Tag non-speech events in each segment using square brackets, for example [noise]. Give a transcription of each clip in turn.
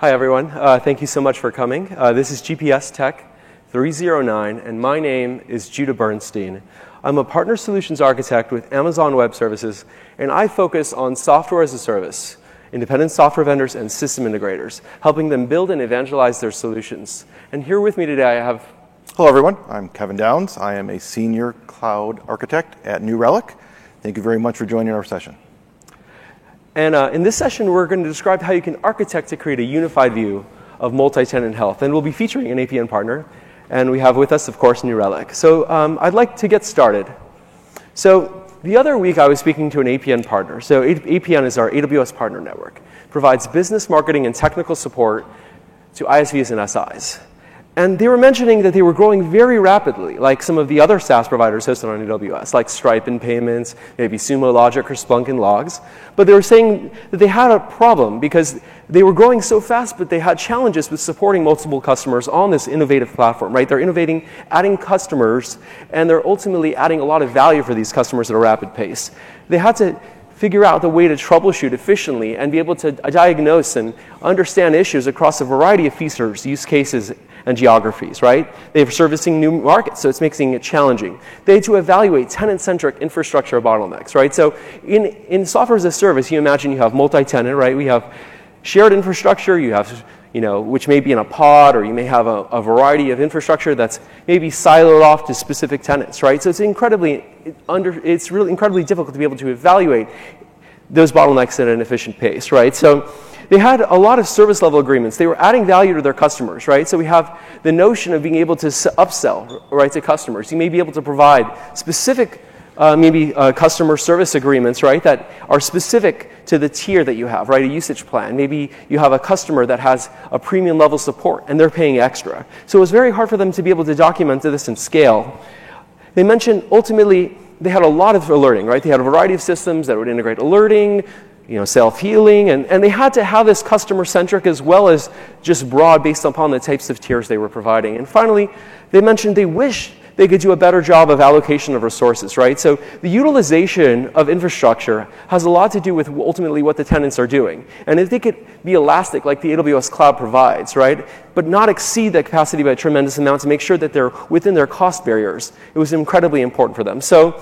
Hi, everyone. Uh, thank you so much for coming. Uh, this is GPS Tech 309, and my name is Judah Bernstein. I'm a partner solutions architect with Amazon Web Services, and I focus on software as a service, independent software vendors, and system integrators, helping them build and evangelize their solutions. And here with me today, I have. Hello, everyone. I'm Kevin Downs. I am a senior cloud architect at New Relic. Thank you very much for joining our session. And uh, in this session, we're going to describe how you can architect to create a unified view of multi-tenant health. And we'll be featuring an APN partner. And we have with us, of course, New Relic. So um, I'd like to get started. So the other week, I was speaking to an APN partner. So APN is our AWS Partner Network. Provides business, marketing, and technical support to ISVs and SIs. And they were mentioning that they were growing very rapidly, like some of the other SaaS providers hosted on AWS, like Stripe and Payments, maybe Sumo Logic or Splunk and Logs. But they were saying that they had a problem because they were growing so fast, but they had challenges with supporting multiple customers on this innovative platform, right? They're innovating, adding customers, and they're ultimately adding a lot of value for these customers at a rapid pace. They had to figure out the way to troubleshoot efficiently and be able to diagnose and understand issues across a variety of features, use cases, and geographies, right? They're servicing new markets, so it's making it challenging. They had to evaluate tenant-centric infrastructure bottlenecks, right? So in, in software as a service, you imagine you have multi-tenant, right? We have shared infrastructure, you have you know, which may be in a pod, or you may have a, a, variety of infrastructure that's maybe siloed off to specific tenants, right? So it's incredibly under, it's really incredibly difficult to be able to evaluate those bottlenecks at an efficient pace, right? So they had a lot of service level agreements. They were adding value to their customers, right? So we have the notion of being able to upsell, right, to customers. You may be able to provide specific, uh, maybe uh, customer service agreements, right, that are specific to the tier that you have, right, a usage plan. Maybe you have a customer that has a premium level support and they're paying extra. So it was very hard for them to be able to document this and scale. They mentioned ultimately they had a lot of alerting, right? They had a variety of systems that would integrate alerting, you know, self-healing, and, and they had to have this customer-centric as well as just broad based upon the types of tiers they were providing. And finally, they mentioned they wish they could do a better job of allocation of resources, right? So the utilization of infrastructure has a lot to do with ultimately what the tenants are doing. And if they could be elastic like the AWS cloud provides, right, but not exceed that capacity by a tremendous amount to make sure that they're within their cost barriers, it was incredibly important for them. So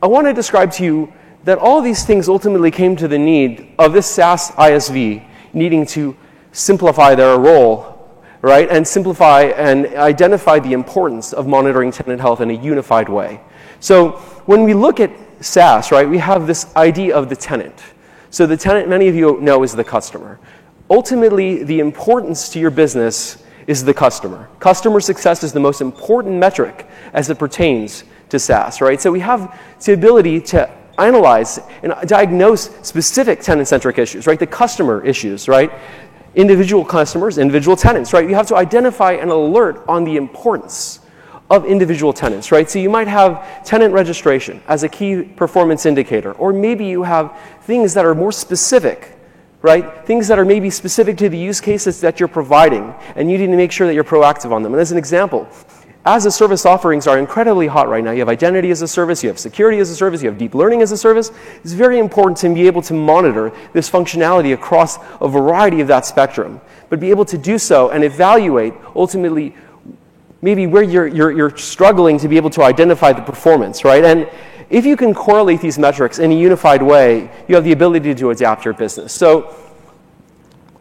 I want to describe to you that all these things ultimately came to the need of this SaaS ISV needing to simplify their role, right? And simplify and identify the importance of monitoring tenant health in a unified way. So when we look at SaaS, right, we have this idea of the tenant. So the tenant, many of you know, is the customer. Ultimately, the importance to your business is the customer. Customer success is the most important metric as it pertains to SaaS, right? So we have the ability to analyze and diagnose specific tenant-centric issues, right? The customer issues, right? Individual customers, individual tenants, right? You have to identify and alert on the importance of individual tenants, right? So you might have tenant registration as a key performance indicator, or maybe you have things that are more specific, right? Things that are maybe specific to the use cases that you're providing, and you need to make sure that you're proactive on them. And as an example, as a service offerings are incredibly hot right now. You have identity as a service, you have security as a service, you have deep learning as a service. It's very important to be able to monitor this functionality across a variety of that spectrum, but be able to do so and evaluate ultimately maybe where you're, you're, you're struggling to be able to identify the performance, right? And if you can correlate these metrics in a unified way, you have the ability to adapt your business. So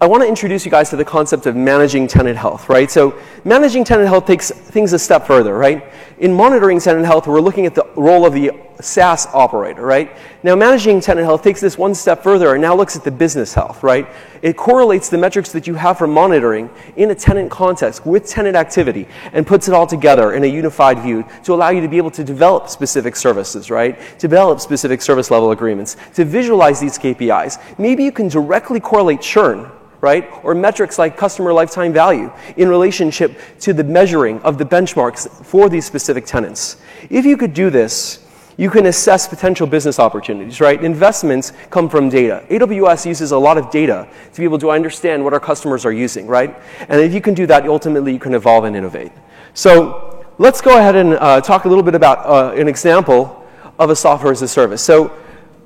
I want to introduce you guys to the concept of managing tenant health, right? So managing tenant health takes things a step further, right? In monitoring tenant health, we're looking at the role of the SaaS operator, right? Now managing tenant health takes this one step further and now looks at the business health, right? It correlates the metrics that you have for monitoring in a tenant context with tenant activity and puts it all together in a unified view to allow you to be able to develop specific services, right? To develop specific service level agreements, to visualize these KPIs. Maybe you can directly correlate churn right? Or metrics like customer lifetime value in relationship to the measuring of the benchmarks for these specific tenants. If you could do this, you can assess potential business opportunities, right? Investments come from data. AWS uses a lot of data to be able to understand what our customers are using, right? And if you can do that, ultimately you can evolve and innovate. So let's go ahead and uh, talk a little bit about uh, an example of a software as a service. So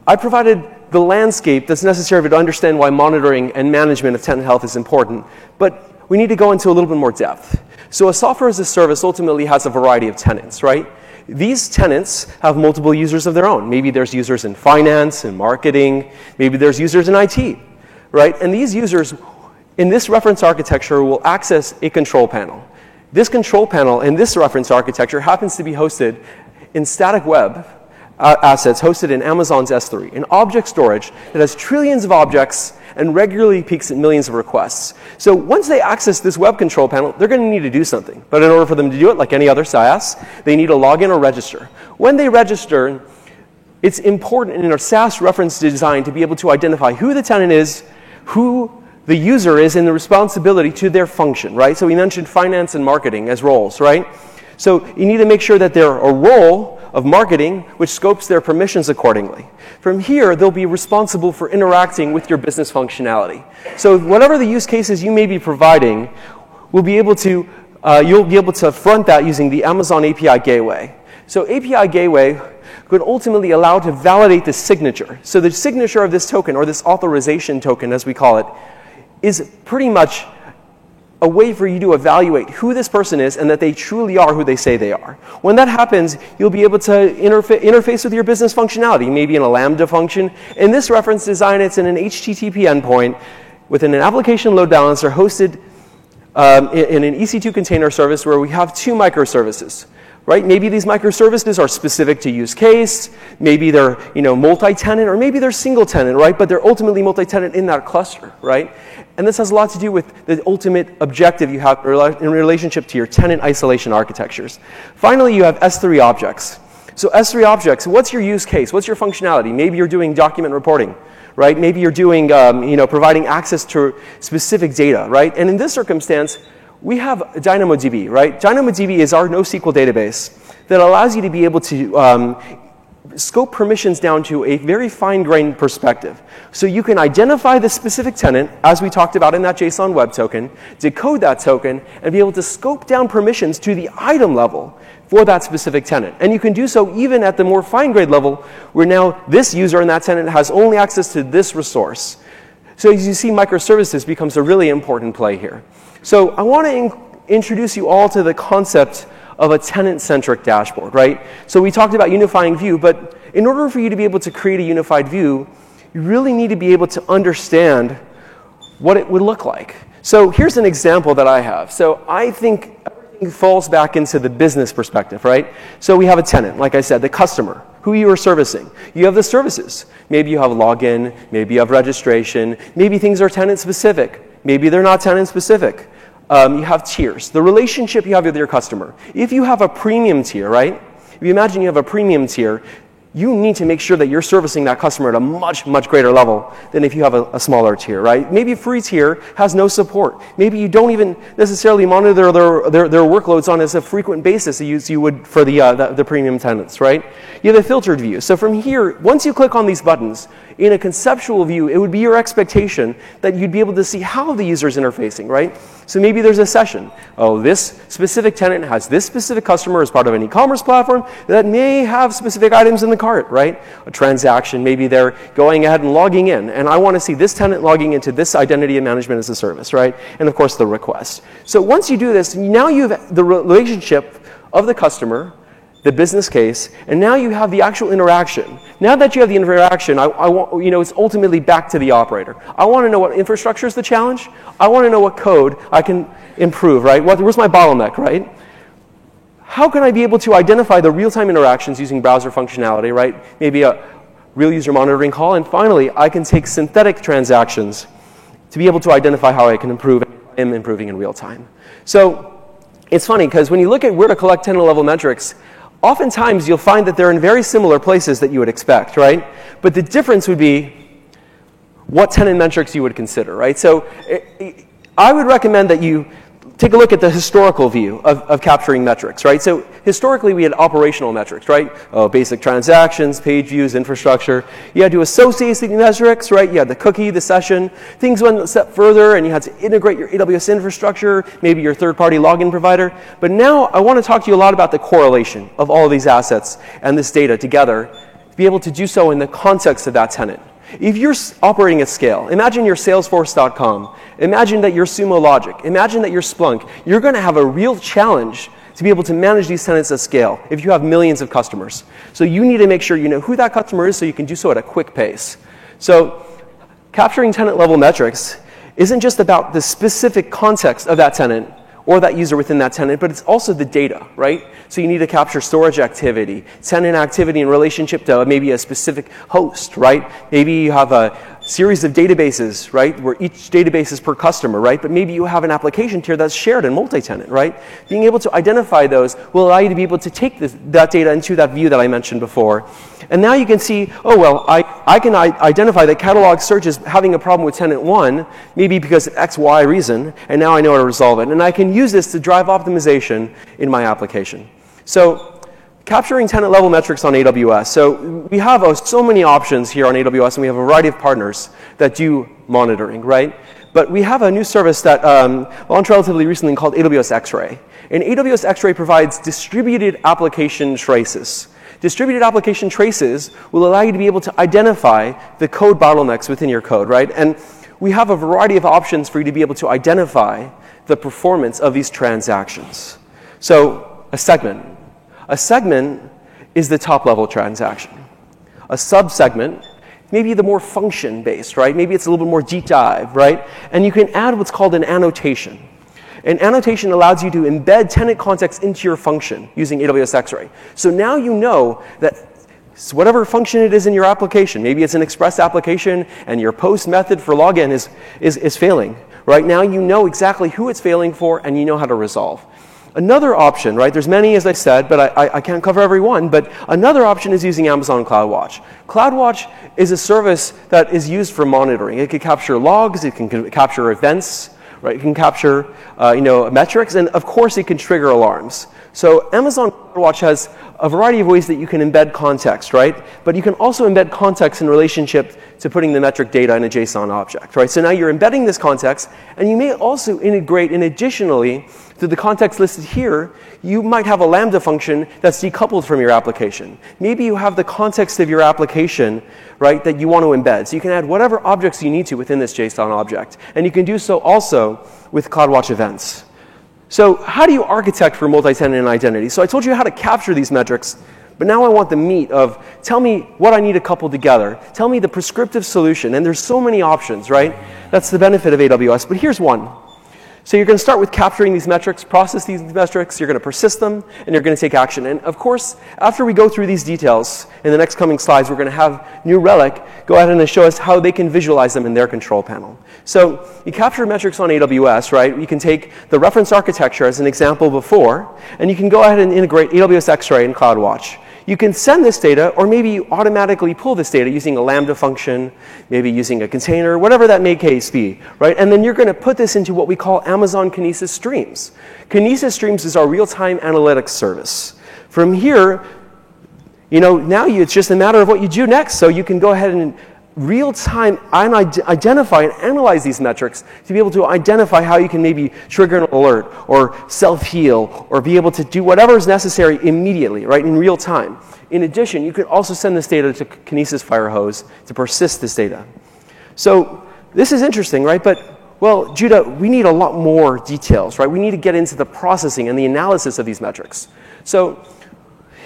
I provided the landscape that's necessary to understand why monitoring and management of tenant health is important, but we need to go into a little bit more depth. So a software as a service ultimately has a variety of tenants, right? These tenants have multiple users of their own. Maybe there's users in finance and marketing. Maybe there's users in IT, right? And these users in this reference architecture will access a control panel. This control panel in this reference architecture happens to be hosted in static web Uh, assets hosted in Amazon's S3, an object storage that has trillions of objects and regularly peaks at millions of requests. So once they access this web control panel, they're going to need to do something. But in order for them to do it, like any other SaaS, they need to log in or register. When they register, it's important in our SaaS reference design to be able to identify who the tenant is, who the user is, and the responsibility to their function, right? So we mentioned finance and marketing as roles, right? So you need to make sure that they're a role of marketing, which scopes their permissions accordingly. From here, they'll be responsible for interacting with your business functionality. So whatever the use cases you may be providing, we'll be able to, uh, you'll be able to front that using the Amazon API Gateway. So API Gateway could ultimately allow to validate the signature. So the signature of this token, or this authorization token as we call it, is pretty much a way for you to evaluate who this person is and that they truly are who they say they are. When that happens, you'll be able to interfa- interface with your business functionality, maybe in a Lambda function. In this reference design, it's in an HTTP endpoint within an application load balancer hosted um, in, in an EC2 container service where we have two microservices right? Maybe these microservices are specific to use case. Maybe they're, you know, multi-tenant, or maybe they're single tenant, right? But they're ultimately multi-tenant in that cluster, right? And this has a lot to do with the ultimate objective you have in relationship to your tenant isolation architectures. Finally, you have S3 objects. So S3 objects, what's your use case? What's your functionality? Maybe you're doing document reporting, right? Maybe you're doing, um, you know, providing access to specific data, right? And in this circumstance, we have DynamoDB, right? DynamoDB is our NoSQL database that allows you to be able to um, scope permissions down to a very fine-grained perspective. So you can identify the specific tenant, as we talked about in that JSON web token, decode that token, and be able to scope down permissions to the item level for that specific tenant. And you can do so even at the more fine-grained level, where now this user in that tenant has only access to this resource. So as you see, microservices becomes a really important play here. So I want to in introduce you all to the concept of a tenant-centric dashboard, right? So we talked about unifying view, but in order for you to be able to create a unified view, you really need to be able to understand what it would look like. So here's an example that I have. So I think everything falls back into the business perspective, right? So we have a tenant, like I said, the customer, who you are servicing. You have the services. Maybe you have login, maybe you have registration, maybe things are tenant specific, maybe they're not tenant specific um, you have tiers. The relationship you have with your customer. If you have a premium tier, right? If you imagine you have a premium tier, you need to make sure that you're servicing that customer at a much, much greater level than if you have a, a, smaller tier, right? Maybe a free tier has no support. Maybe you don't even necessarily monitor their, their, their workloads on as a frequent basis as you would for the, uh, the, the premium tenants, right? You have a filtered view. So from here, once you click on these buttons, in a conceptual view, it would be your expectation that you'd be able to see how the user is interfacing, right? So maybe there's a session. Oh, this specific tenant has this specific customer as part of an e-commerce platform that may have specific items in the cart, right? A transaction, maybe they're going ahead and logging in, and I want to see this tenant logging into this identity and management as a service, right? And of course, the request. So once you do this, now you have the relationship of the customer the business case, and now you have the actual interaction. Now that you have the interaction, I, I, want, you know, it's ultimately back to the operator. I want to know what infrastructure is the challenge. I want to know what code I can improve, right? What, where's my bottleneck, right? How can I be able to identify the real-time interactions using browser functionality, right? Maybe a real user monitoring call. And finally, I can take synthetic transactions to be able to identify how I can improve am improving in real time. So it's funny because when you look at where to collect tenant level metrics, oftentimes you'll find that they're in very similar places that you would expect, right? But the difference would be what tenant metrics you would consider, right? So eh, eh, I would recommend that you take a look at the historical view of, of capturing metrics, right? So historically, we had operational metrics, right? Oh, basic transactions, page views, infrastructure. You had to associate the metrics, right? You had the cookie, the session. Things went a step further, and you had to integrate your AWS infrastructure, maybe your third-party login provider. But now I want to talk to you a lot about the correlation of all of these assets and this data together to be able to do so in the context of that tenant. If you're operating at scale, imagine you're Salesforce.com, imagine that you're Sumo Logic, imagine that you're Splunk, you're going to have a real challenge to be able to manage these tenants at scale if you have millions of customers. So you need to make sure you know who that customer is so you can do so at a quick pace. So capturing tenant level metrics isn't just about the specific context of that tenant or that user within that tenant, but it's also the data, right? So you need to capture storage activity, tenant activity in relationship to maybe a specific host, right? Maybe you have a series of databases, right, where each database is per customer, right? But maybe you have an application tier that's shared and multi-tenant, right? Being able to identify those will allow you to be able to take this, that data into that view that I mentioned before. And now you can see, oh, well, I, I can identify that catalog search is having a problem with tenant one, maybe because of X, Y reason, and now I know how to resolve it. And I can use this to drive optimization in my application. So capturing tenant level metrics on AWS. So we have uh, so many options here on AWS, and we have a variety of partners that do monitoring, right? But we have a new service that um, launched relatively recently called AWS X-Ray. And AWS X-Ray provides distributed application traces. Distributed application traces will allow you to be able to identify the code bottlenecks within your code, right? And we have a variety of options for you to be able to identify the performance of these transactions. So a segment, a segment is the top level transaction. A subsegment, maybe the more function based, right? Maybe it's a little bit more deep dive, right? And you can add what's called an annotation. An annotation allows you to embed tenant context into your function using AWS X-Ray. So now you know that whatever function it is in your application, maybe it's an express application and your post method for login is, is, is failing. Right now you know exactly who it's failing for and you know how to resolve. Another option, right? There's many, as I said, but I, I, can't cover every one. But another option is using Amazon CloudWatch. CloudWatch is a service that is used for monitoring. It can capture logs, it can capture events, right? It can capture, uh, you know, metrics, and of course, it can trigger alarms. So Amazon CloudWatch has a variety of ways that you can embed context, right? But you can also embed context in relationship to putting the metric data in a JSON object, right? So now you're embedding this context, and you may also integrate in additionally to the context listed here, you might have a Lambda function that's decoupled from your application. Maybe you have the context of your application, right, that you want to embed. So you can add whatever objects you need to within this JSON object. And you can do so also with CloudWatch events. So how do you architect for multi-tenant and identity? So I told you how to capture these metrics, but now I want the meat of tell me what I need to couple together. Tell me the prescriptive solution. And there's so many options, right? That's the benefit of AWS. But here's one. So you're going to start with capturing these metrics, process these metrics, you're going to persist them, and you're going to take action. And of course, after we go through these details, in the next coming slides, we're going to have New Relic go ahead and show us how they can visualize them in their control panel. So you capture metrics on AWS, right? You can take the reference architecture as an example before, and you can go ahead and integrate AWS X-Ray and CloudWatch. You can send this data, or maybe you automatically pull this data using a Lambda function, maybe using a container, whatever that may case be, right? And then you're going to put this into what we call Amazon Kinesis Streams. Kinesis Streams is our real-time analytics service. From here, you know, now you, it's just a matter of what you do next. So you can go ahead and real time identify and analyze these metrics to be able to identify how you can maybe trigger an alert or self heal or be able to do whatever is necessary immediately, right, in real time. In addition, you could also send this data to Kinesis Firehose to persist this data. So this is interesting, right? But well, Judah, we need a lot more details, right? We need to get into the processing and the analysis of these metrics. So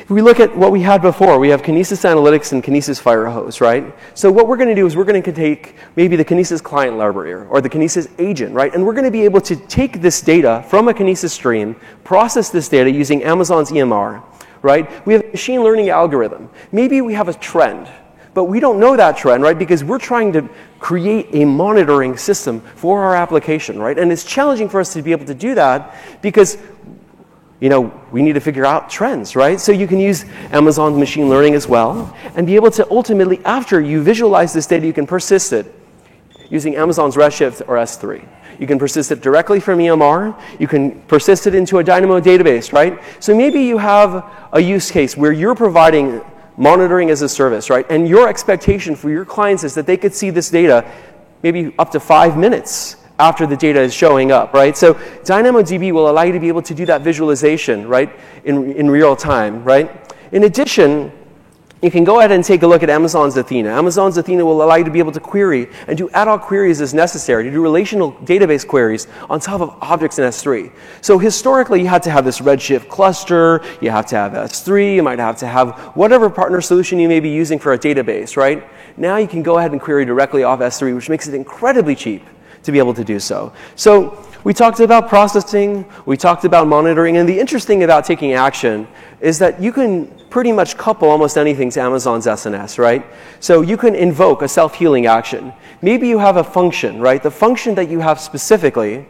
we look at what we had before, we have Kinesis Analytics and Kinesis Firehose, right? So what we're going to do is we're going to take maybe the Kinesis client library or the Kinesis agent, right? And we're going to be able to take this data from a Kinesis stream, process this data using Amazon's EMR, right? We have a machine learning algorithm. Maybe we have a trend, but we don't know that trend, right? Because we're trying to create a monitoring system for our application, right? And it's challenging for us to be able to do that because you know, we need to figure out trends, right? So you can use Amazon's machine learning as well and be able to ultimately, after you visualize this data, you can persist it using Amazon's Redshift or S3. You can persist it directly from EMR. You can persist it into a Dynamo database, right? So maybe you have a use case where you're providing monitoring as a service, right? And your expectation for your clients is that they could see this data maybe up to five minutes after the data is showing up, right? So DynamoDB will allow you to be able to do that visualization, right, in, in real time, right? In addition, you can go ahead and take a look at Amazon's Athena. Amazon's Athena will allow you to be able to query and do ad hoc queries as necessary, to do relational database queries on top of objects in S3. So historically, you had to have this Redshift cluster, you have to have S3, you might have to have whatever partner solution you may be using for a database, right? Now you can go ahead and query directly off S3, which makes it incredibly cheap to be able to do so. So we talked about processing, we talked about monitoring, and the interesting about taking action is that you can pretty much couple almost anything to Amazon's SNS, right? So you can invoke a self-healing action. Maybe you have a function, right? The function that you have specifically,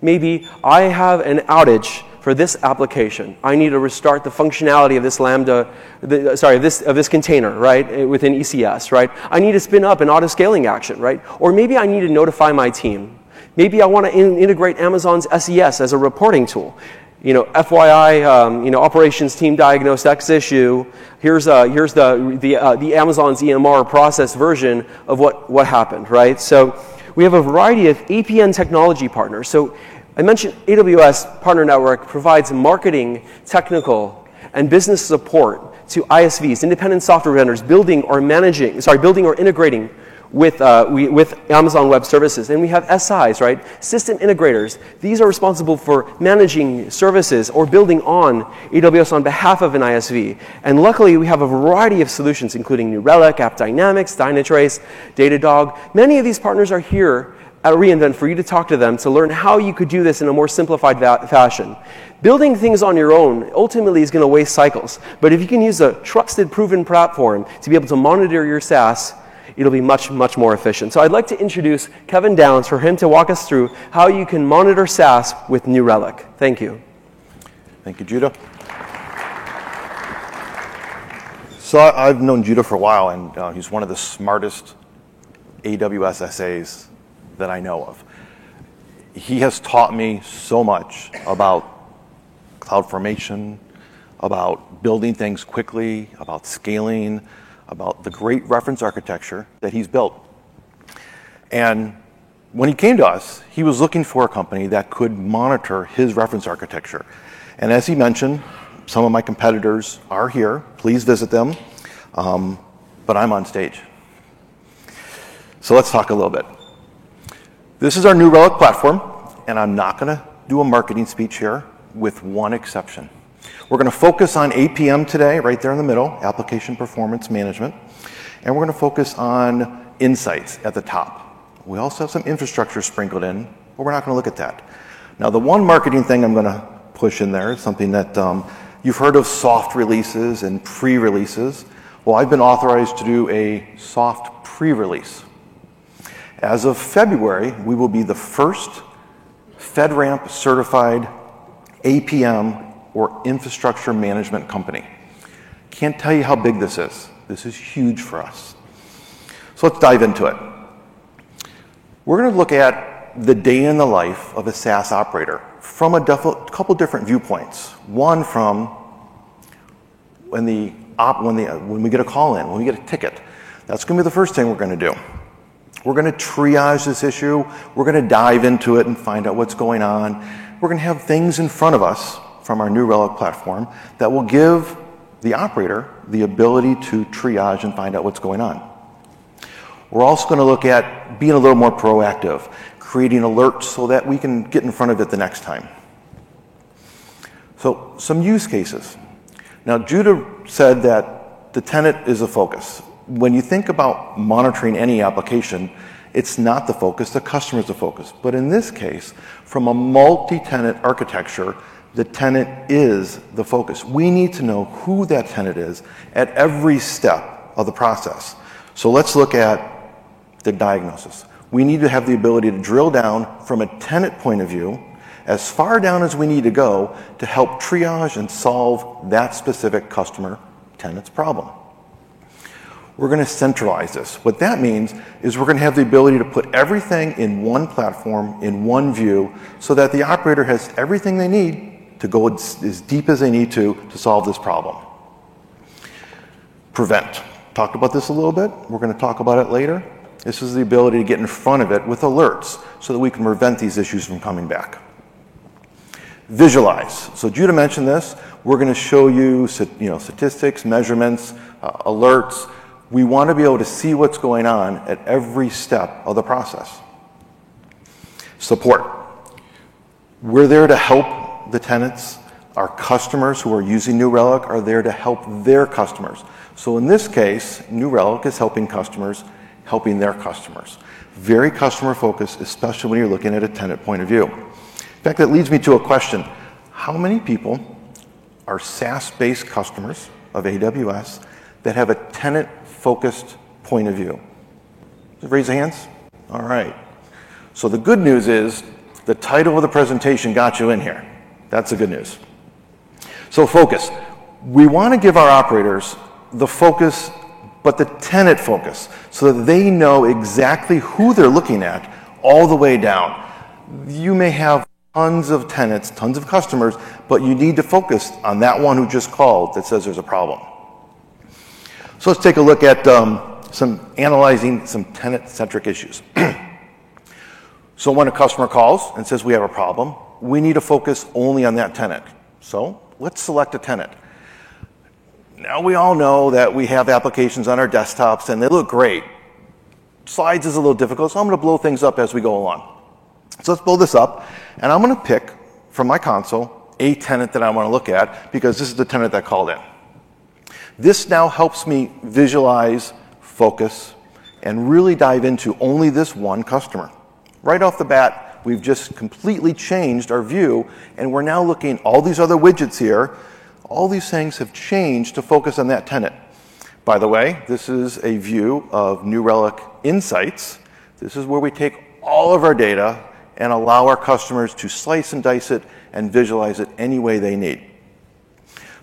maybe I have an outage for this application. I need to restart the functionality of this Lambda, the, sorry, of this, of this container, right, eh, within ECS, right? I need to spin up an auto-scaling action, right? Or maybe I need to notify my team. Maybe I want to in integrate Amazon's SES as a reporting tool you know, FYI, um, you know, operations team diagnosed X issue. Here's, uh, here's the, the, uh, the Amazon's EMR process version of what, what happened, right? So we have a variety of APN technology partners. So I mentioned AWS Partner Network provides marketing, technical, and business support to ISVs, independent software vendors, building or managing, sorry, building or integrating with, uh, we, with Amazon Web Services. And we have SIs, right? System integrators. These are responsible for managing services or building on AWS on behalf of an ISV. And luckily, we have a variety of solutions, including New Relic, AppDynamics, Dynatrace, Datadog. Many of these partners are here at reInvent for you to talk to them to learn how you could do this in a more simplified fashion. Building things on your own ultimately is going to waste cycles. But if you can use a trusted, proven platform to be able to monitor your SaaS, it'll be much, much more efficient. So I'd like to introduce Kevin Downs for him to walk us through how you can monitor SaaS with New Relic. Thank you. Thank you, Judah. So I've known Judah for a while, and uh, he's one of the smartest AWS SAs that I know of. He has taught me so much about cloud formation, about building things quickly, about scaling, about the great reference architecture that he's built. And when he came to us, he was looking for a company that could monitor his reference architecture. And as he mentioned, some of my competitors are here. Please visit them. Um, but I'm on stage. So let's talk a little bit. This is our New Relic platform, and I'm not going to do a marketing speech here with one exception. We're going to focus on APM today, right there in the middle, Application Performance Management. And we're going to focus on insights at the top. We also have some infrastructure sprinkled in, but we're not going to look at that. Now, the one marketing thing I'm going to push in there is something that um, you've heard of soft releases and pre releases. Well, I've been authorized to do a soft pre release. As of February, we will be the first FedRAMP certified APM or infrastructure management company. Can't tell you how big this is. This is huge for us. So let's dive into it. We're going to look at the day in the life of a SaaS operator from a couple different viewpoints. One from when the op, when the when we get a call in, when we get a ticket. That's going to be the first thing we're going to do. We're going to triage this issue. We're going to dive into it and find out what's going on. We're going to have things in front of us from our New Relic platform that will give the operator the ability to triage and find out what's going on. We're also going to look at being a little more proactive, creating alerts so that we can get in front of it the next time. So, some use cases. Now, Judah said that the tenant is a focus. When you think about monitoring any application, it's not the focus, the customer is the focus. But in this case, from a multi tenant architecture, the tenant is the focus. We need to know who that tenant is at every step of the process. So let's look at the diagnosis. We need to have the ability to drill down from a tenant point of view as far down as we need to go to help triage and solve that specific customer tenant's problem. We're going to centralize this. What that means is we're going to have the ability to put everything in one platform, in one view, so that the operator has everything they need to go as deep as they need to to solve this problem. Prevent. Talked about this a little bit. We're going to talk about it later. This is the ability to get in front of it with alerts so that we can prevent these issues from coming back. Visualize. So Judah mentioned this. We're going to show you, you know, statistics, measurements, uh, alerts. We want to be able to see what's going on at every step of the process. Support. We're there to help the tenants. Our customers who are using New Relic are there to help their customers. So in this case, New Relic is helping customers, helping their customers. Very customer focused, especially when you're looking at a tenant point of view. In fact, that leads me to a question. How many people are SaaS-based customers of AWS that have a tenant-focused point of view? Raise your hands. All right. So the good news is the title of the presentation got you in here. That's the good news. So focus. We want to give our operators the focus, but the tenant focus, so that they know exactly who they're looking at all the way down. You may have tons of tenants, tons of customers, but you need to focus on that one who just called that says there's a problem. So let's take a look at um, some analyzing some tenant-centric issues. [clears throat] so when a customer calls and says we have a problem, we need to focus only on that tenant. So let's select a tenant. Now we all know that we have applications on our desktops and they look great. Slides is a little difficult, so I'm going to blow things up as we go along. So let's blow this up, and I'm going to pick from my console a tenant that I want to look at because this is the tenant that called in. This now helps me visualize, focus, and really dive into only this one customer. Right off the bat, we've just completely changed our view, and we're now looking all these other widgets here. All these things have changed to focus on that tenant. By the way, this is a view of New Relic Insights. This is where we take all of our data and allow our customers to slice and dice it and visualize it any way they need.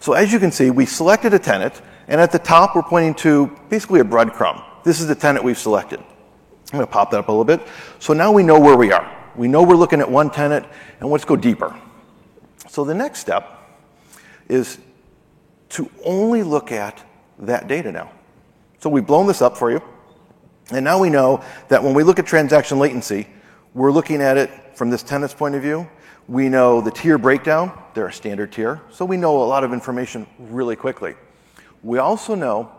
So as you can see, we selected a tenant, and at the top we're pointing to basically a breadcrumb. This is the tenant we've selected. I'm going to pop that up a little bit. So now we know where we are. We know we're looking at one tenant, and let's go deeper. So the next step is to only look at that data now. So we've blown this up for you, and now we know that when we look at transaction latency, we're looking at it from this tenant's point of view. We know the tier breakdown, they're a standard tier, so we know a lot of information really quickly. We also know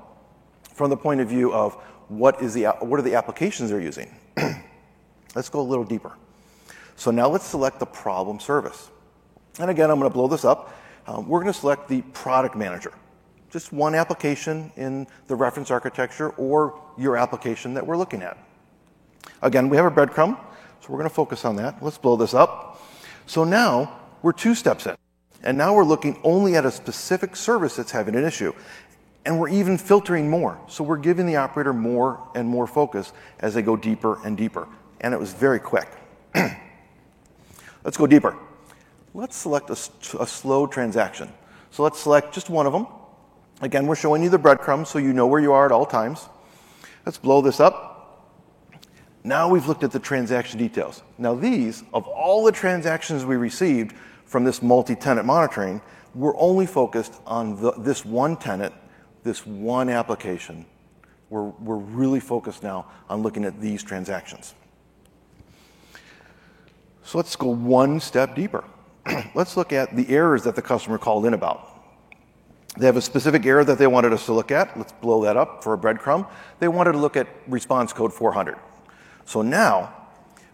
from the point of view of what, is the, what are the applications they're using. [clears throat] let's go a little deeper. So now let's select the problem service. And again, I'm going to blow this up. Um, we're going to select the product manager. Just one application in the reference architecture or your application that we're looking at. Again, we have a breadcrumb. So we're going to focus on that. Let's blow this up. So now we're two steps in. And now we're looking only at a specific service that's having an issue. And we're even filtering more. So we're giving the operator more and more focus as they go deeper and deeper. And it was very quick. [clears throat] let's go deeper. Let's select a, a, slow transaction. So let's select just one of them. Again, we're showing you the breadcrumbs so you know where you are at all times. Let's blow this up. Now we've looked at the transaction details. Now these, of all the transactions we received from this multi-tenant monitoring, we're only focused on the, this one tenant, this one application. We're, we're really focused now on looking at these transactions. So let's go one step deeper. [clears throat] let's look at the errors that the customer called in about. They have a specific error that they wanted us to look at. Let's blow that up for a breadcrumb. They wanted to look at response code 400. So now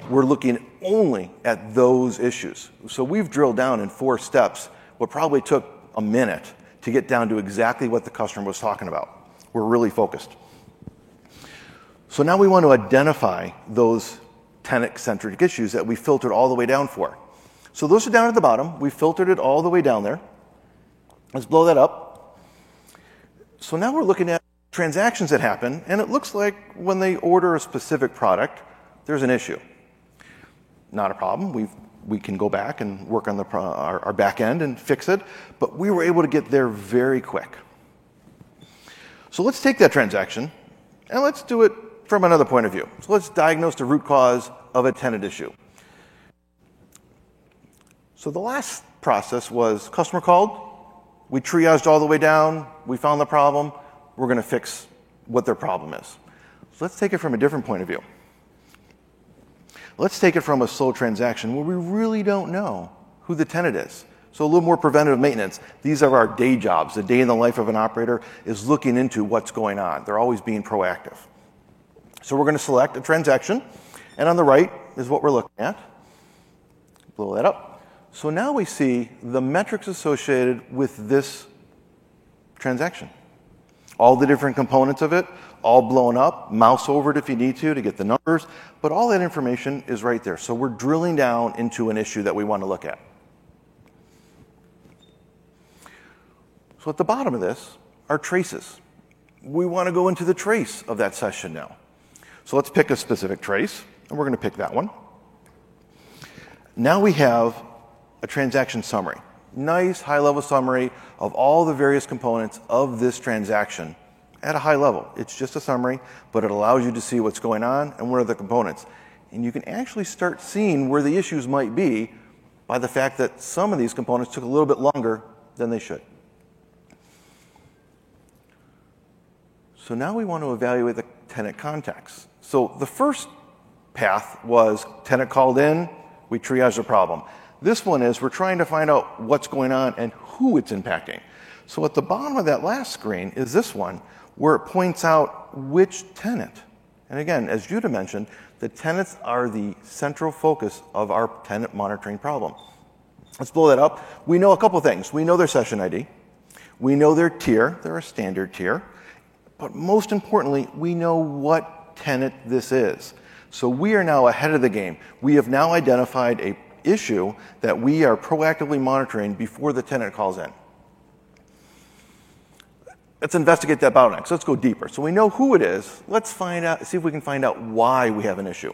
we're looking only at those issues. So we've drilled down in four steps what probably took a minute to get down to exactly what the customer was talking about. We're really focused. So now we want to identify those tenant-centric issues that we filtered all the way down for. So those are down at the bottom. We filtered it all the way down there. Let's blow that up. So now we're looking at transactions that happen, and it looks like when they order a specific product, there's an issue. Not a problem. we we can go back and work on the, our, our back end and fix it, but we were able to get there very quick. So let's take that transaction and let's do it from another point of view. So let's diagnose the root cause of a tenant issue. So the last process was customer called, we triaged all the way down, we found the problem, we're going to fix what their problem is. So let's take it from a different point of view. Let's take it from a slow transaction where we really don't know who the tenant is. So a little more preventative maintenance. These are our day jobs. The day in the life of an operator is looking into what's going on. They're always being proactive. So we're going to select a transaction, and on the right is what we're looking at. Blow that up. So now we see the metrics associated with this transaction. All the different components of it, all blown up. Mouse over it if you need to to get the numbers, but all that information is right there. So we're drilling down into an issue that we want to look at. So at the bottom of this are traces. We want to go into the trace of that session now. So let's pick a specific trace, and we're going to pick that one. Now we have a transaction summary. Nice high level summary of all the various components of this transaction at a high level. It's just a summary, but it allows you to see what's going on and what are the components. And you can actually start seeing where the issues might be by the fact that some of these components took a little bit longer than they should. So now we want to evaluate the tenant contacts. So the first path was tenant called in, we triage the problem. This one is we're trying to find out what's going on and who it's impacting. So at the bottom of that last screen is this one where it points out which tenant. And again, as Judah mentioned, the tenants are the central focus of our tenant monitoring problem. Let's blow that up. We know a couple things. We know their session ID. We know their tier. They're a standard tier. But most importantly, we know what tenant this is. So we are now ahead of the game. We have now identified a issue that we are proactively monitoring before the tenant calls in. Let's investigate that bottleneck. So let's go deeper. So we know who it is. Let's find out, see if we can find out why we have an issue.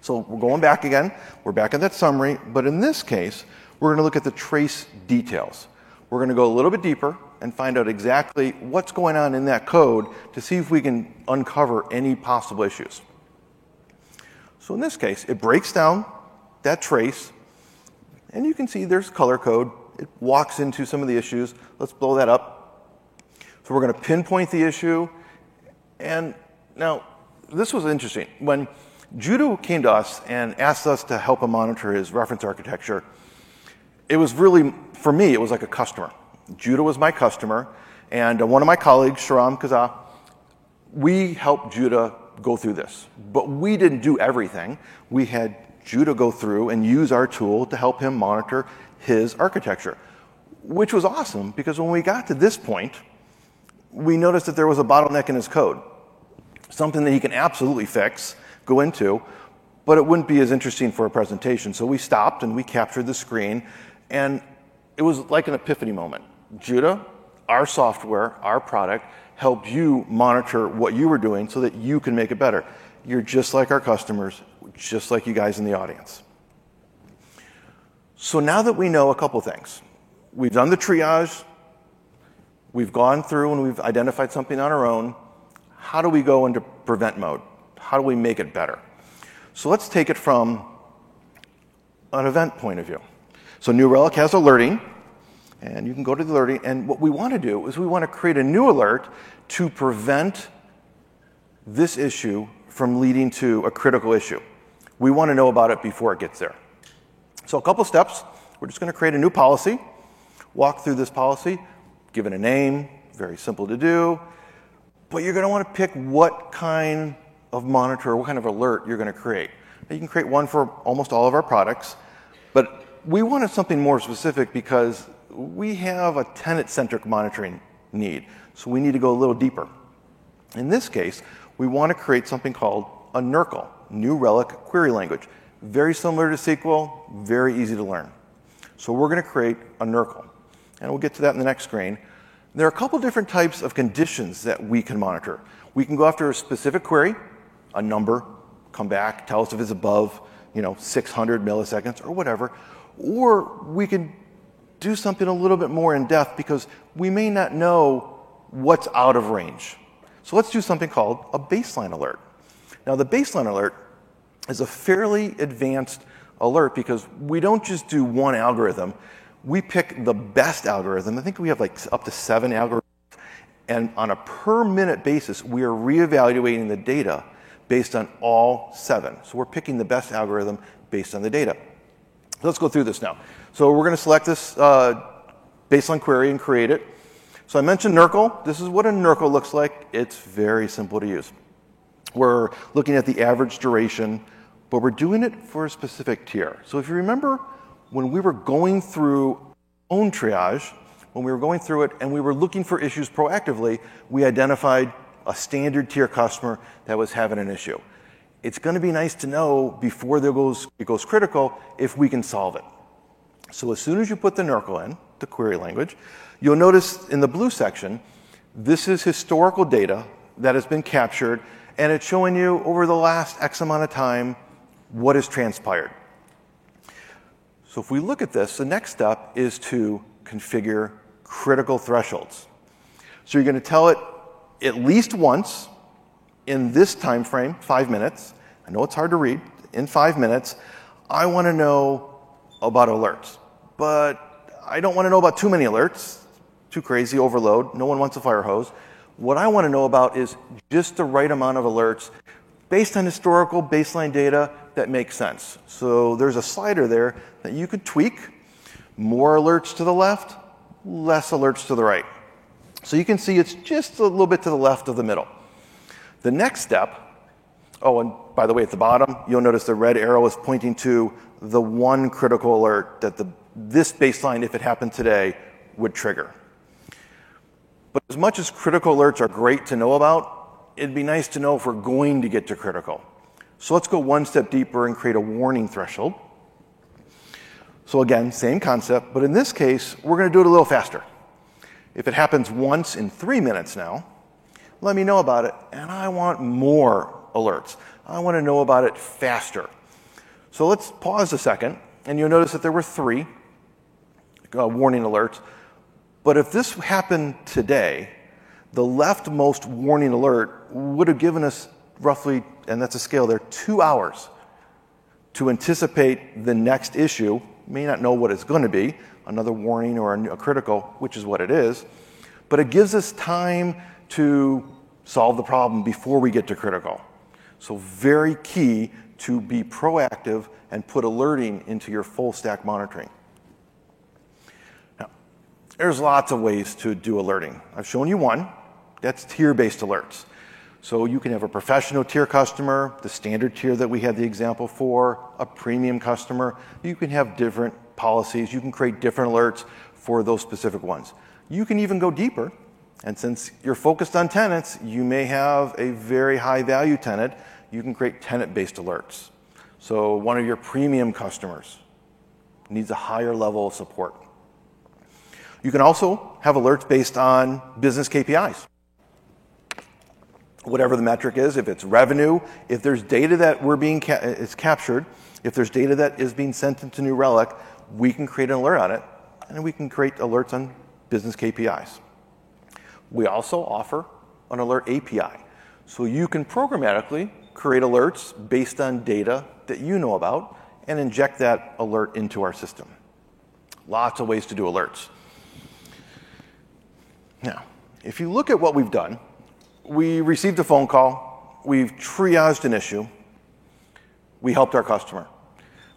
So we're going back again. We're back in that summary, but in this case, we're going to look at the trace details. We're going to go a little bit deeper and find out exactly what's going on in that code to see if we can uncover any possible issues. So in this case, it breaks down that trace, and you can see there's color code. It walks into some of the issues. Let's blow that up. We're going to pinpoint the issue. And now, this was interesting. When Judah came to us and asked us to help him monitor his reference architecture, it was really, for me, it was like a customer. Judah was my customer, and uh, one of my colleagues, Sharam Kazaa, we helped Judah go through this. But we didn't do everything. We had Judah go through and use our tool to help him monitor his architecture, which was awesome because when we got to this point, we noticed that there was a bottleneck in his code, something that he can absolutely fix, go into, but it wouldn't be as interesting for a presentation. So we stopped and we captured the screen, and it was like an epiphany moment. Judah, our software, our product, helped you monitor what you were doing so that you can make it better. You're just like our customers, just like you guys in the audience. So now that we know a couple things, we've done the triage, we've gone through and we've identified something on our own, how do we go into prevent mode? How do we make it better? So let's take it from an event point of view. So New Relic has alerting, and you can go to the alerting, and what we want to do is we want to create a new alert to prevent this issue from leading to a critical issue. We want to know about it before it gets there. So a couple steps. We're just going to create a new policy, walk through this policy, give it a name, very simple to do, but you're going to want to pick what kind of monitor, what kind of alert you're going to create. Now, you can create one for almost all of our products, but we wanted something more specific because we have a tenant-centric monitoring need, so we need to go a little deeper. In this case, we want to create something called a NRQL, New Relic Query Language. Very similar to SQL, very easy to learn. So we're going to create a NRQL, and we'll get to that in the next screen. There are a couple different types of conditions that we can monitor. We can go after a specific query, a number, come back, tell us if it's above, you know, 600 milliseconds or whatever, or we can do something a little bit more in depth because we may not know what's out of range. So let's do something called a baseline alert. Now, the baseline alert is a fairly advanced alert because we don't just do one algorithm, we pick the best algorithm. I think we have like up to seven algorithms. And on a per minute basis, we are reevaluating the data based on all seven. So we're picking the best algorithm based on the data. Let's go through this now. So we're going to select this uh, baseline query and create it. So I mentioned NRQL. This is what a NRQL looks like. It's very simple to use. We're looking at the average duration, but we're doing it for a specific tier. So if you remember when we were going through own triage, when we were going through it and we were looking for issues proactively, we identified a standard tier customer that was having an issue. It's going to be nice to know before goes, it goes critical if we can solve it. So as soon as you put the NRQL in, the query language, you'll notice in the blue section, this is historical data that has been captured, and it's showing you over the last X amount of time what has transpired. So if we look at this, the next step is to configure critical thresholds. So you're going to tell it at least once in this time frame, five minutes. I know it's hard to read. In five minutes, I want to know about alerts, but I don't want to know about too many alerts. Too crazy, overload. No one wants a fire hose. What I want to know about is just the right amount of alerts based on historical baseline data that makes sense. So there's a slider there that you could tweak. More alerts to the left, less alerts to the right. So you can see it's just a little bit to the left of the middle. The next step, oh, and by the way, at the bottom, you'll notice the red arrow is pointing to the one critical alert that the, this baseline, if it happened today, would trigger. But as much as critical alerts are great to know about, it'd be nice to know if we're going to get to critical. So let's go one step deeper and create a warning threshold. So again, same concept, but in this case, we're going to do it a little faster. If it happens once in three minutes now, let me know about it, and I want more alerts. I want to know about it faster. So let's pause a second, and you'll notice that there were three uh, warning alerts. But if this happened today, the leftmost warning alert would have given us roughly, and that's a scale there, two hours to anticipate the next issue. May not know what it's going to be, another warning or a critical, which is what it is, but it gives us time to solve the problem before we get to critical. So, very key to be proactive and put alerting into your full stack monitoring. Now, there's lots of ways to do alerting. I've shown you one that's tier based alerts. So you can have a professional tier customer, the standard tier that we had the example for, a premium customer. You can have different policies. You can create different alerts for those specific ones. You can even go deeper. And since you're focused on tenants, you may have a very high value tenant. You can create tenant based alerts. So one of your premium customers needs a higher level of support. You can also have alerts based on business KPIs whatever the metric is, if it's revenue, if there's data that we're being ca- is captured, if there's data that is being sent into New Relic, we can create an alert on it, and we can create alerts on business KPIs. We also offer an alert API. So you can programmatically create alerts based on data that you know about and inject that alert into our system. Lots of ways to do alerts. Now, if you look at what we've done, we received a phone call, we've triaged an issue, we helped our customer.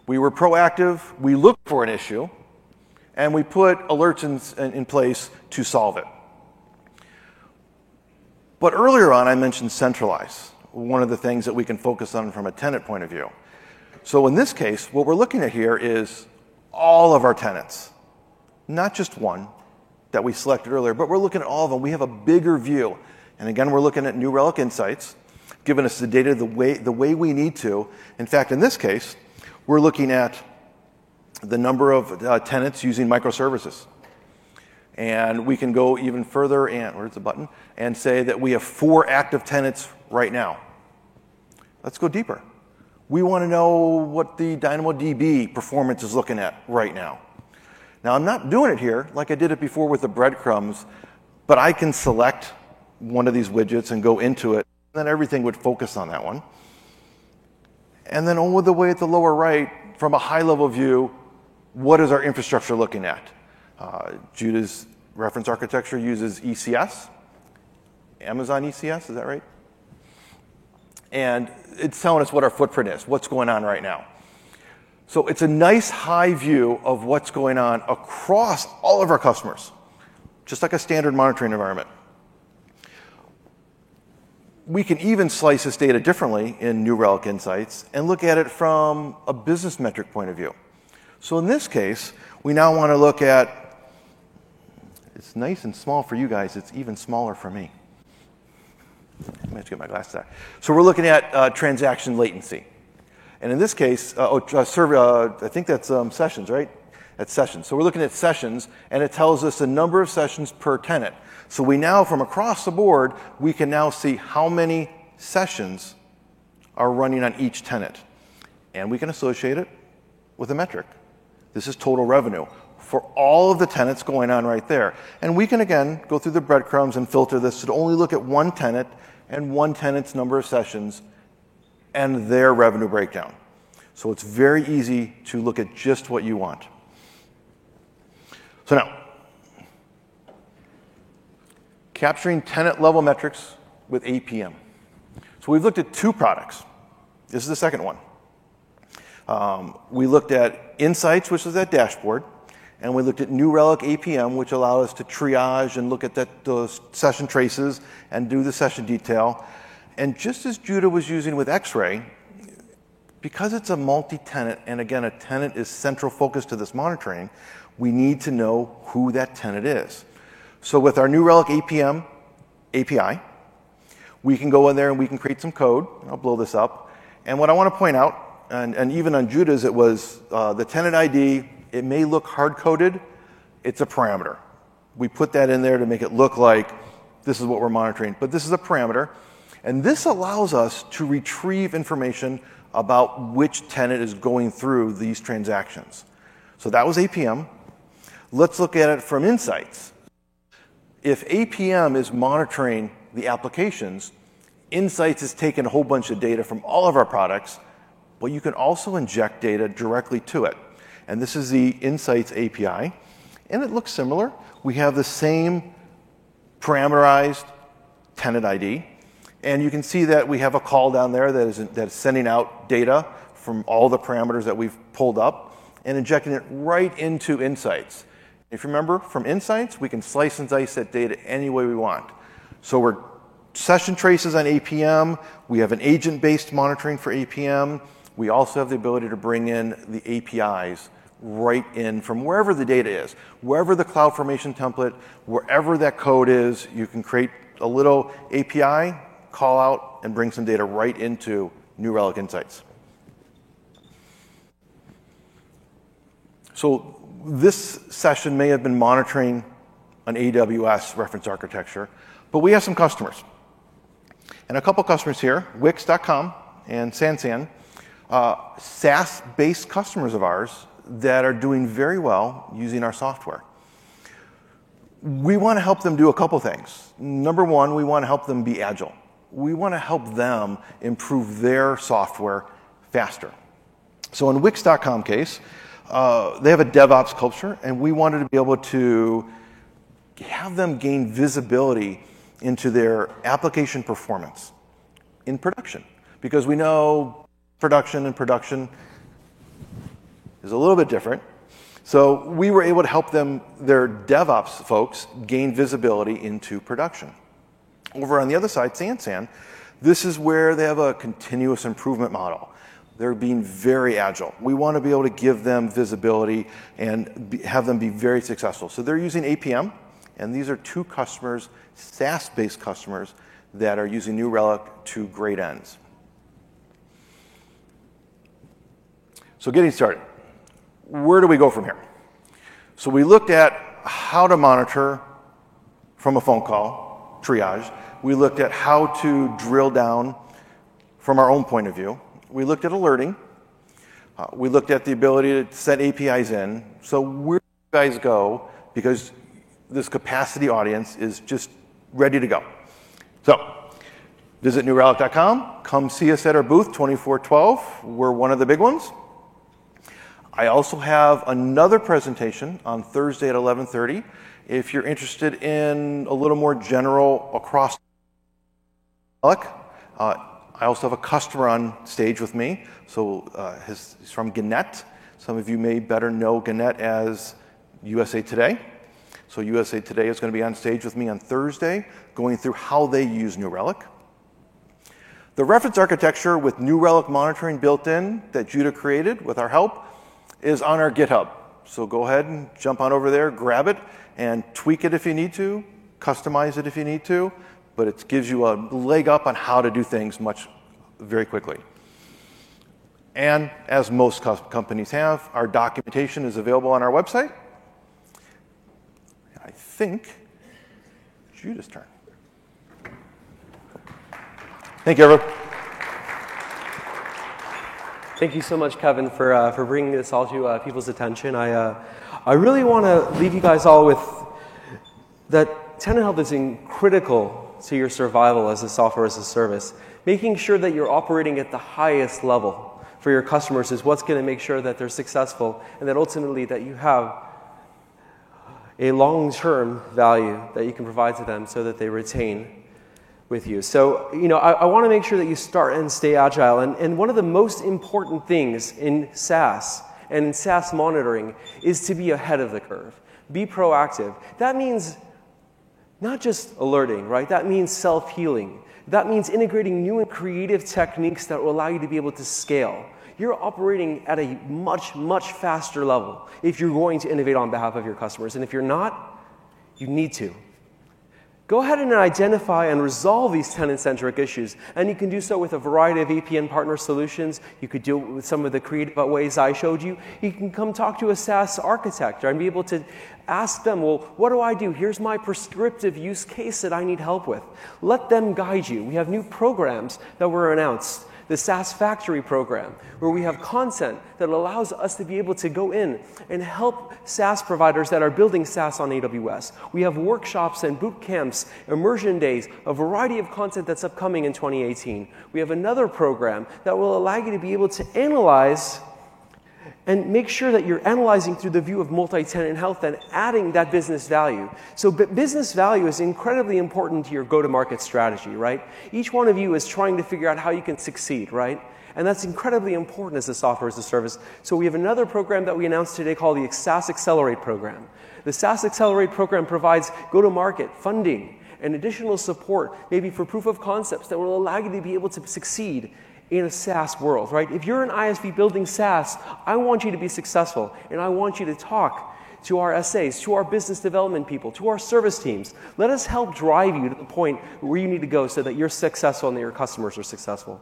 We were proactive, we looked for an issue, and we put alerts in, in place to solve it. But earlier on, I mentioned centralize, one of the things that we can focus on from a tenant point of view. So in this case, what we're looking at here is all of our tenants, not just one that we selected earlier, but we're looking at all of them. We have a bigger view. And again, we're looking at New Relic Insights, giving us the data the way, the way we need to. In fact, in this case, we're looking at the number of uh, tenants using microservices. And we can go even further and, where's the button? And say that we have four active tenants right now. Let's go deeper. We want to know what the DynamoDB performance is looking at right now. Now, I'm not doing it here like I did it before with the breadcrumbs, but I can select one of these widgets and go into it, then everything would focus on that one. And then all the way at the lower right, from a high level view, what is our infrastructure looking at? Uh, Judah's reference architecture uses ECS, Amazon ECS, is that right? And it's telling us what our footprint is, what's going on right now. So it's a nice high view of what's going on across all of our customers, just like a standard monitoring environment. We can even slice this data differently in New Relic Insights and look at it from a business metric point of view. So in this case, we now want to look at, it's nice and small for you guys, it's even smaller for me. I have to get my glasses out. So we're looking at uh, transaction latency. And in this case, uh, oh, uh, uh, I think that's um, sessions, right? That's sessions. So we're looking at sessions, and it tells us the number of sessions per tenant. So we now, from across the board, we can now see how many sessions are running on each tenant. And we can associate it with a metric. This is total revenue for all of the tenants going on right there. And we can again go through the breadcrumbs and filter this to only look at one tenant and one tenant's number of sessions and their revenue breakdown. So it's very easy to look at just what you want. So now, capturing tenant level metrics with APM. So we've looked at two products. This is the second one. Um, we looked at Insights, which is that dashboard, and we looked at New Relic APM, which allowed us to triage and look at that, those session traces and do the session detail. And just as Judah was using with X-ray, because it's a multi-tenant, and again, a tenant is central focus to this monitoring, we need to know who that tenant is. So with our New Relic APM API, we can go in there and we can create some code. I'll blow this up. And what I want to point out, and, and even on Judah's, it was uh, the tenant ID. It may look hard coded. It's a parameter. We put that in there to make it look like this is what we're monitoring. But this is a parameter. And this allows us to retrieve information about which tenant is going through these transactions. So that was APM. Let's look at it from insights if APM is monitoring the applications, Insights is taking a whole bunch of data from all of our products, but you can also inject data directly to it. And this is the Insights API, and it looks similar. We have the same parameterized tenant ID, and you can see that we have a call down there that is, that is sending out data from all the parameters that we've pulled up and injecting it right into Insights. If you remember from Insights, we can slice and dice that data any way we want. So we're session traces on APM. We have an agent-based monitoring for APM. We also have the ability to bring in the APIs right in from wherever the data is. Wherever the CloudFormation template, wherever that code is, you can create a little API, call out, and bring some data right into New Relic Insights. So this session may have been monitoring an AWS reference architecture, but we have some customers. And a couple customers here, Wix.com and Sansan, uh, SaaS-based customers of ours that are doing very well using our software. We want to help them do a couple things. Number one, we want to help them be agile. We want to help them improve their software faster. So in Wix.com case, uh, they have a DevOps culture, and we wanted to be able to have them gain visibility into their application performance in production. Because we know production and production is a little bit different. So we were able to help them, their DevOps folks, gain visibility into production. Over on the other side, Sansan, this is where they have a continuous improvement model. They're being very agile. We want to be able to give them visibility and be, have them be very successful. So they're using APM, and these are two customers, SaaS based customers, that are using New Relic to great ends. So, getting started, where do we go from here? So, we looked at how to monitor from a phone call, triage. We looked at how to drill down from our own point of view we looked at alerting. Uh, we looked at the ability to set APIs in. So where do you guys go? Because this capacity audience is just ready to go. So visit newrelic.com. Come see us at our booth 2412. We're one of the big ones. I also have another presentation on Thursday at 11:30. If you're interested in a little more general across uh, I also have a customer on stage with me. So uh, his, he's from Gannett. Some of you may better know Gannett as USA Today. So USA Today is going to be on stage with me on Thursday, going through how they use New Relic. The reference architecture with New Relic monitoring built in that Judah created with our help is on our GitHub. So go ahead and jump on over there, grab it, and tweak it if you need to, customize it if you need to, but it gives you a leg up on how to do things much very quickly. And as most companies have, our documentation is available on our website. I think Judah's turn. Thank you, everyone. Thank you so much, Kevin, for, uh, for bringing this all to uh, people's attention. I, uh, I really want to leave you guys all with that tenant health is critical to your survival as a software as a service. Making sure that you're operating at the highest level for your customers is what's going to make sure that they're successful and that ultimately that you have a long-term value that you can provide to them so that they retain with you. So, you know, I, I want to make sure that you start and stay agile. And, and one of the most important things in SaaS and in SaaS monitoring is to be ahead of the curve. Be proactive. That means not just alerting, right? That means self healing. That means integrating new and creative techniques that will allow you to be able to scale. You're operating at a much, much faster level if you're going to innovate on behalf of your customers. And if you're not, you need to. Go ahead and identify and resolve these tenant centric issues. And you can do so with a variety of APN partner solutions. You could do it with some of the creative ways I showed you. You can come talk to a SaaS architect and be able to ask them, well, what do I do? Here's my prescriptive use case that I need help with. Let them guide you. We have new programs that were announced the SaaS Factory program, where we have content that allows us to be able to go in and help SaaS providers that are building SaaS on AWS. We have workshops and boot camps, immersion days, a variety of content that's upcoming in 2018. We have another program that will allow you to be able to analyze and make sure that you're analyzing through the view of multi-tenant health and adding that business value. So business value is incredibly important to your go-to-market strategy, right? Each one of you is trying to figure out how you can succeed, right? And that's incredibly important as a software as a service. So we have another program that we announced today called the SaaS Accelerate program. The SaaS Accelerate program provides go-to-market funding and additional support, maybe for proof of concepts that will allow you to be able to succeed in a SaaS world, right? If you're an ISV building SaaS, I want you to be successful and I want you to talk to our SAs, to our business development people, to our service teams. Let us help drive you to the point where you need to go so that you're successful and that your customers are successful.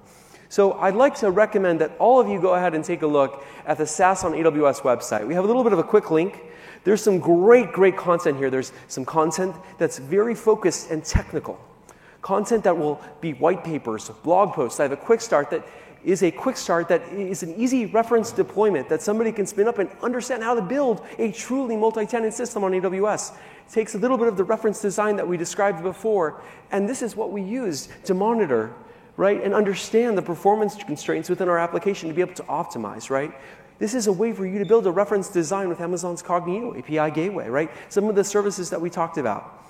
So I'd like to recommend that all of you go ahead and take a look at the SaaS on AWS website. We have a little bit of a quick link. There's some great, great content here. There's some content that's very focused and technical content that will be white papers, blog posts. I have a quick start that is a quick start that is an easy reference deployment that somebody can spin up and understand how to build a truly multi-tenant system on AWS. It takes a little bit of the reference design that we described before, and this is what we use to monitor, right, and understand the performance constraints within our application to be able to optimize, right? This is a way for you to build a reference design with Amazon's Cognito API Gateway, right? Some of the services that we talked about.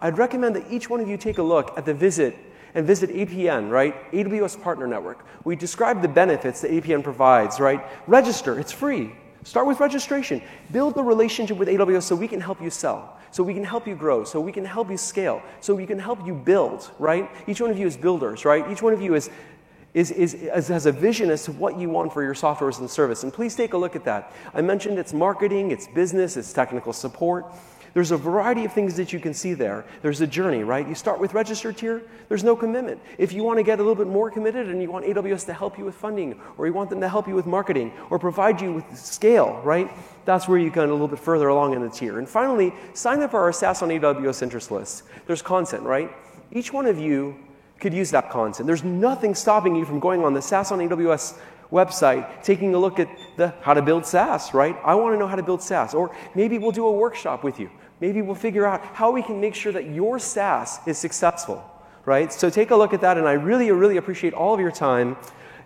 I'd recommend that each one of you take a look at the visit and visit APN, right? AWS Partner Network. We describe the benefits that APN provides, right? Register, it's free. Start with registration. Build the relationship with AWS so we can help you sell, so we can help you grow, so we can help you scale, so we can help you build, right? Each one of you is builders, right? Each one of you is, is, is, is, has a vision as to what you want for your software as a service. And please take a look at that. I mentioned it's marketing, it's business, it's technical support. There's a variety of things that you can see there. There's a journey, right? You start with registered tier, there's no commitment. If you want to get a little bit more committed and you want AWS to help you with funding, or you want them to help you with marketing, or provide you with scale, right? That's where you go a little bit further along in the tier. And finally, sign up for our SaaS on AWS interest list. There's content, right? Each one of you could use that content. There's nothing stopping you from going on the SaaS on AWS website, taking a look at the how to build SaaS, right? I want to know how to build SaaS. Or maybe we'll do a workshop with you maybe we'll figure out how we can make sure that your SaaS is successful, right? So take a look at that, and I really, really appreciate all of your time.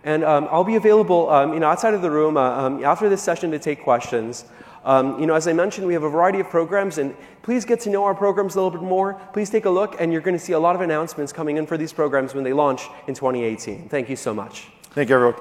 And um, I'll be available, um, you know, outside of the room uh, um, after this session to take questions. Um, you know, as I mentioned, we have a variety of programs, and please get to know our programs a little bit more. Please take a look, and you're going to see a lot of announcements coming in for these programs when they launch in 2018. Thank you so much. Thank you, everyone.